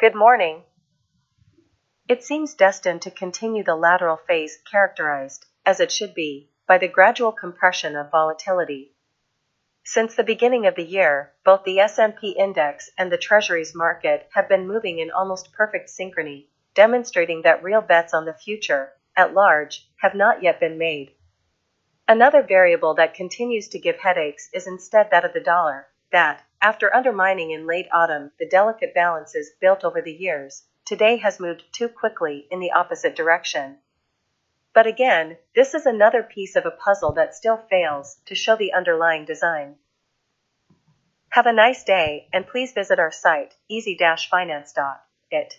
Good morning. It seems destined to continue the lateral phase characterized, as it should be, by the gradual compression of volatility. Since the beginning of the year, both the S&P index and the Treasuries market have been moving in almost perfect synchrony, demonstrating that real bets on the future, at large, have not yet been made. Another variable that continues to give headaches is instead that of the dollar, that, after undermining in late autumn the delicate balances built over the years, today has moved too quickly in the opposite direction. But again, this is another piece of a puzzle that still fails to show the underlying design. Have a nice day and please visit our site, easy-finance.it.